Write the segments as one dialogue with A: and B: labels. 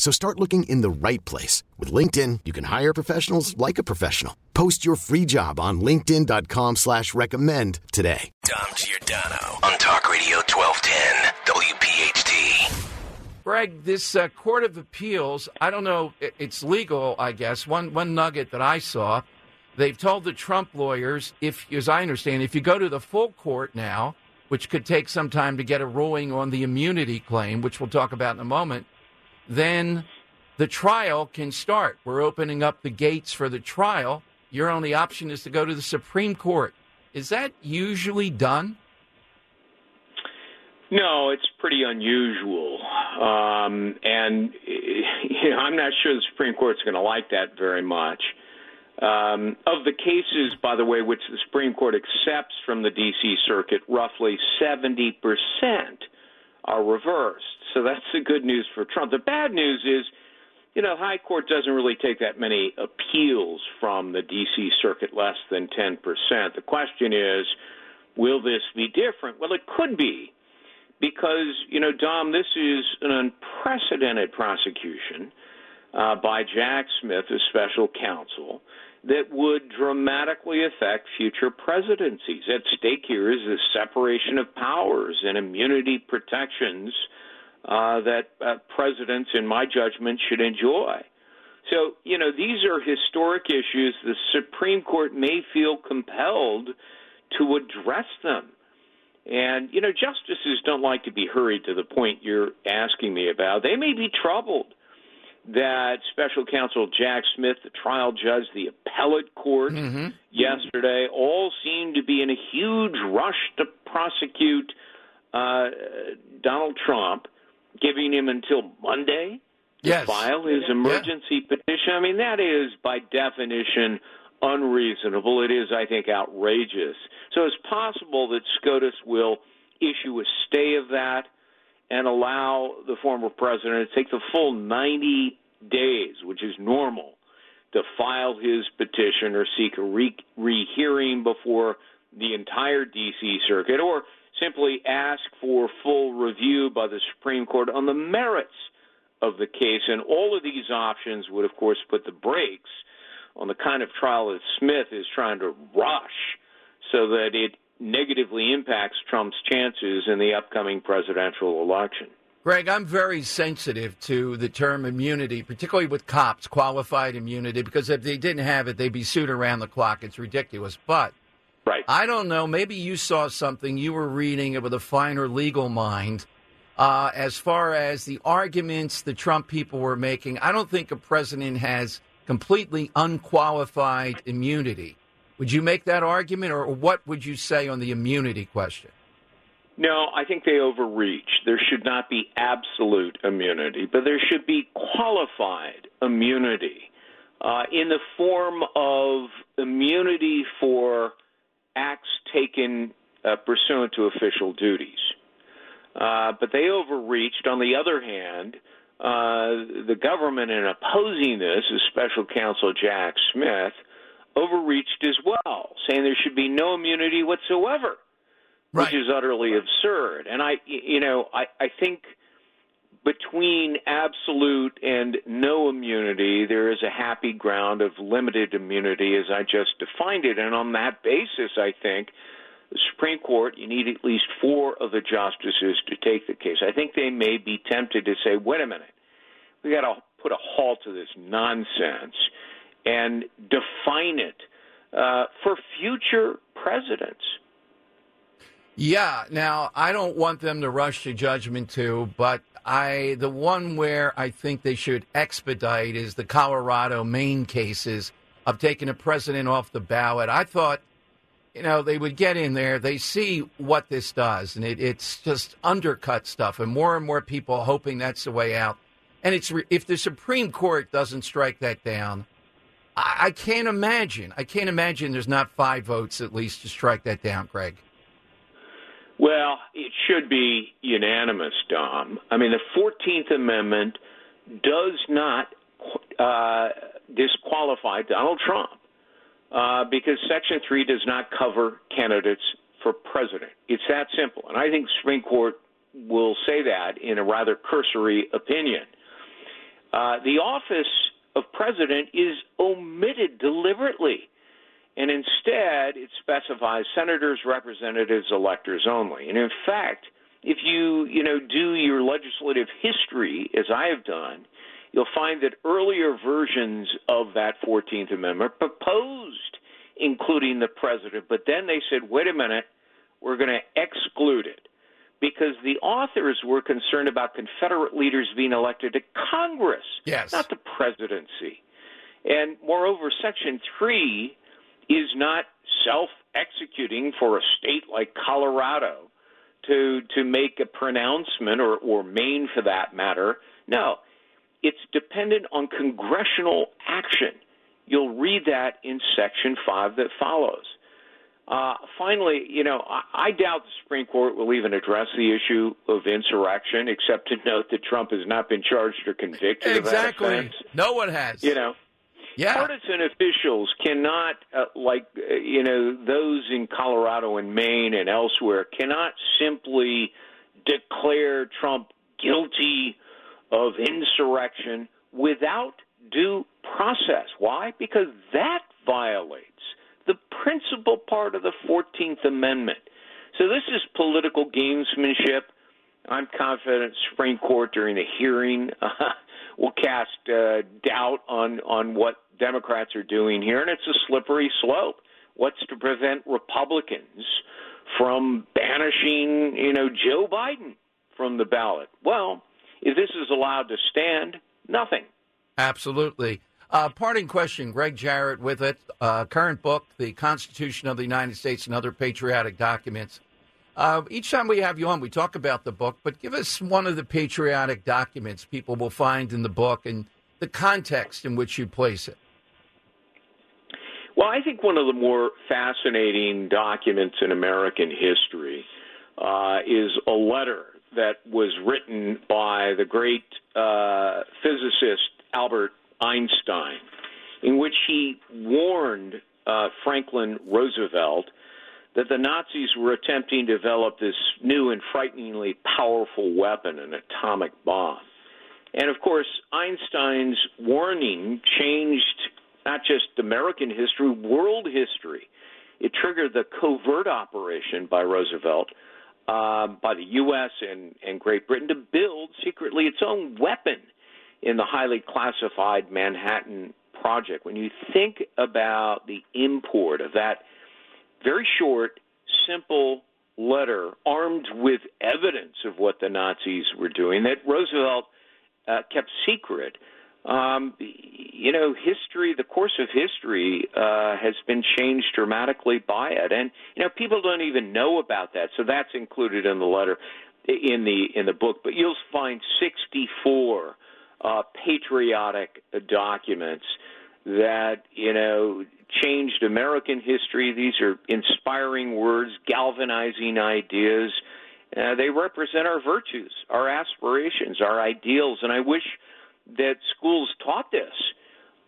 A: So start looking in the right place. With LinkedIn, you can hire professionals like a professional. Post your free job on linkedin.com slash recommend today.
B: Dom Giordano on Talk Radio 1210 WPHT.
C: Gregg, this uh, Court of Appeals, I don't know, it's legal, I guess. One, one nugget that I saw, they've told the Trump lawyers, if, as I understand, if you go to the full court now, which could take some time to get a ruling on the immunity claim, which we'll talk about in a moment, then the trial can start. We're opening up the gates for the trial. Your only option is to go to the Supreme Court. Is that usually done?
D: No, it's pretty unusual, um, and you know, I'm not sure the Supreme Court's going to like that very much. Um, of the cases, by the way, which the Supreme Court accepts from the D.C. Circuit, roughly 70 percent are reversed. So that's the good news for Trump. The bad news is, you know, High Court doesn't really take that many appeals from the D.C. Circuit, less than 10 percent. The question is, will this be different? Well, it could be because you know, Dom, this is an unprecedented prosecution uh, by Jack Smith as special counsel that would dramatically affect future presidencies. At stake here is the separation of powers and immunity protections uh, that uh, presidents, in my judgment, should enjoy. So, you know, these are historic issues. The Supreme Court may feel compelled to address them. And, you know, justices don't like to be hurried to the point you're asking me about. They may be troubled that special counsel Jack Smith, the trial judge, the appellate court yesterday, all seemed to be in a huge rush to prosecute uh, Donald Trump, giving him until Monday to
C: Yes.
D: file his emergency petition. I mean, that is by definition unreasonable. It is, I think, outrageous. So it's possible that SCOTUS will issue a stay of that and allow the former president to take the full 90 days, which is normal, to file his petition or seek a re- rehearing before the entire D.C. Circuit, or simply ask for full review by the Supreme Court on the merits of the case. And all of these options would, of course, put the brakes on the kind of trial that Smith is trying to rush so that it negatively impacts Trump's chances in the upcoming presidential election.
C: Gregg, I'm very sensitive to the term immunity, particularly with cops, qualified immunity, because if they didn't have it, they'd be sued around the clock. It's ridiculous. But
D: right.
C: I don't know. Maybe you saw something, you were reading it with a finer legal mind. Uh, as far as the arguments the Trump people were making, I don't think a president has completely unqualified immunity. Would you make that argument, or what would you say on the immunity question?
D: No, I think they overreach. There should not be absolute immunity, but there should be qualified immunity uh, in the form of immunity for acts taken uh, pursuant to official duties. Uh, but they overreached. On the other hand, uh, the government, in opposing this, as special counsel Jack Smith, overreached as well, saying there should be no immunity whatsoever which is utterly absurd. And I, you know, I, I think between absolute and no immunity, there is a happy ground of limited immunity, as I just defined it. And on that basis, I think the Supreme Court, you need at least four of the justices to take the case. I think they may be tempted to say, wait a minute, we got to put a halt to this nonsense and define it uh, for future presidents.
C: Yeah. Now, I don't want them to rush to judgment too, but I the one where I think they should expedite is the Colorado Maine cases of taking a president off the ballot. I thought, you know, they would get in there, they see what this does, and it, it's just undercut stuff, and more and more people hoping that's the way out. And it's if the Supreme Court doesn't strike that down, I, I can't imagine. I can't imagine there's not five votes at least to strike that down, Gregg.
D: Well, it should be unanimous, Dom. I mean, the 14th Amendment does not uh, disqualify Donald Trump uh, because Section 3 does not cover candidates for president. It's that simple. And I think the Supreme Court will say that in a rather cursory opinion. Uh, the office of president is omitted deliberately. And instead, it specifies senators, representatives, electors only. And in fact, if you, you know, do your legislative history, as I have done, you'll find that earlier versions of that 14th Amendment proposed including the president, but then they said, wait a minute, we're going to exclude it because the authors were concerned about Confederate leaders being elected to Congress,
C: yes.
D: not the presidency. And moreover, Section 3 is not self executing for a state like Colorado to to make a pronouncement or, or Maine for that matter. No, it's dependent on congressional action. You'll read that in Section 5 that follows. Uh, finally, you know, I, I doubt the Supreme Court will even address the issue of insurrection, except to note that Trump has not been charged or convicted
C: exactly.
D: of that offense.
C: No one has.
D: You know,
C: yeah.
D: partisan officials cannot, uh, like uh, you know, those in Colorado and Maine and elsewhere, cannot simply declare Trump guilty of insurrection without due process. Why? Because that violates the principal part of the 14th Amendment. So this is political gamesmanship. I'm confident Supreme Court during the hearing uh, will cast uh, doubt on on what Democrats are doing here, and it's a slippery slope. What's to prevent Republicans from banishing, you know, Joe Biden from the ballot? Well, if this is allowed to stand, nothing.
C: Absolutely. Uh, parting question, Gregg Jarrett with it. Uh, current book, The Constitution of the United States and Other Patriotic Documents. Uh, each time we have you on, we talk about the book, but give us one of the patriotic documents people will find in the book and the context in which you place it.
D: Well, I think one of the more fascinating documents in American history uh, is a letter that was written by the great uh, physicist Albert Einstein, in which he warned uh, Franklin Roosevelt that the Nazis were attempting to develop this new and frighteningly powerful weapon, an atomic bomb. And of course, Einstein's warning changed not just American history, world history. It triggered the covert operation by Roosevelt, uh, by the U.S. And, and Great Britain to build secretly its own weapon in the highly classified Manhattan Project. When you think about the import of that very short, simple letter, armed with evidence of what the Nazis were doing, that Roosevelt uh, kept secret. Um, you know, history, the course of history uh, has been changed dramatically by it, and you know, people don't even know about that. So that's included in the letter, in the in the book. But you'll find 64 uh, patriotic documents that you know changed American history. These are inspiring words, galvanizing ideas. Uh, they represent our virtues, our aspirations, our ideals, and I wish that schools taught this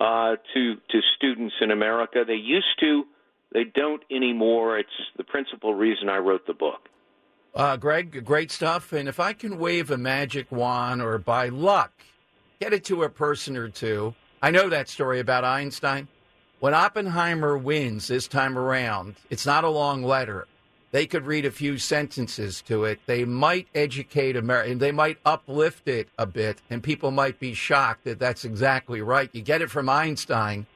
D: uh, to to students in America. They used to, they don't anymore. It's the principal reason I wrote the book.
C: Uh, Gregg, great stuff. And if I can wave a magic wand or by luck get it to a person or two. I know that story about Einstein. When Oppenheimer wins this time around, it's not a long letter. they could read a few sentences to it. They might educate America, and they might uplift it a bit, and people might be shocked that that's exactly right. You get it from Einstein,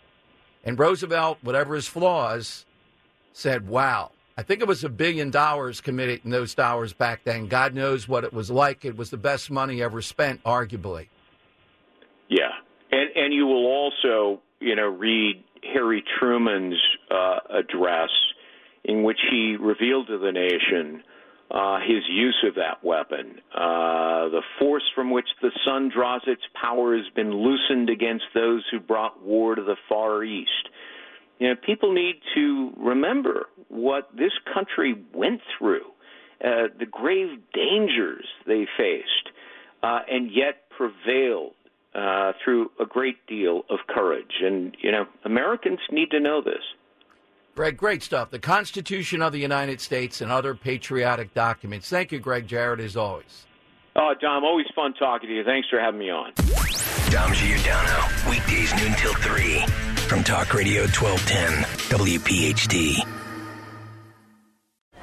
C: and Roosevelt, whatever his flaws, said, "Wow." I think it was a billion dollars committed in those dollars back then. God knows what it was like. It was the best money ever spent, arguably.
D: Yeah, and and you will also, you know, read Harry Truman's uh, address in which he revealed to the nation uh, his use of that weapon. Uh, the force from which the sun draws its power has been loosened against those who brought war to the Far East. You know, people need to remember what this country went through, uh, the grave dangers they faced, uh, and yet prevailed uh, through a great deal of courage. And, you know, Americans need to know this.
C: Gregg, great stuff. The Constitution of the United States and other patriotic documents. Thank you, Gregg Jarrett, as always.
D: Oh, Dom, always fun talking to you. Thanks for having me on.
B: Dom Giordano, weekdays noon till 3 from Talk Radio 1210, WPHT.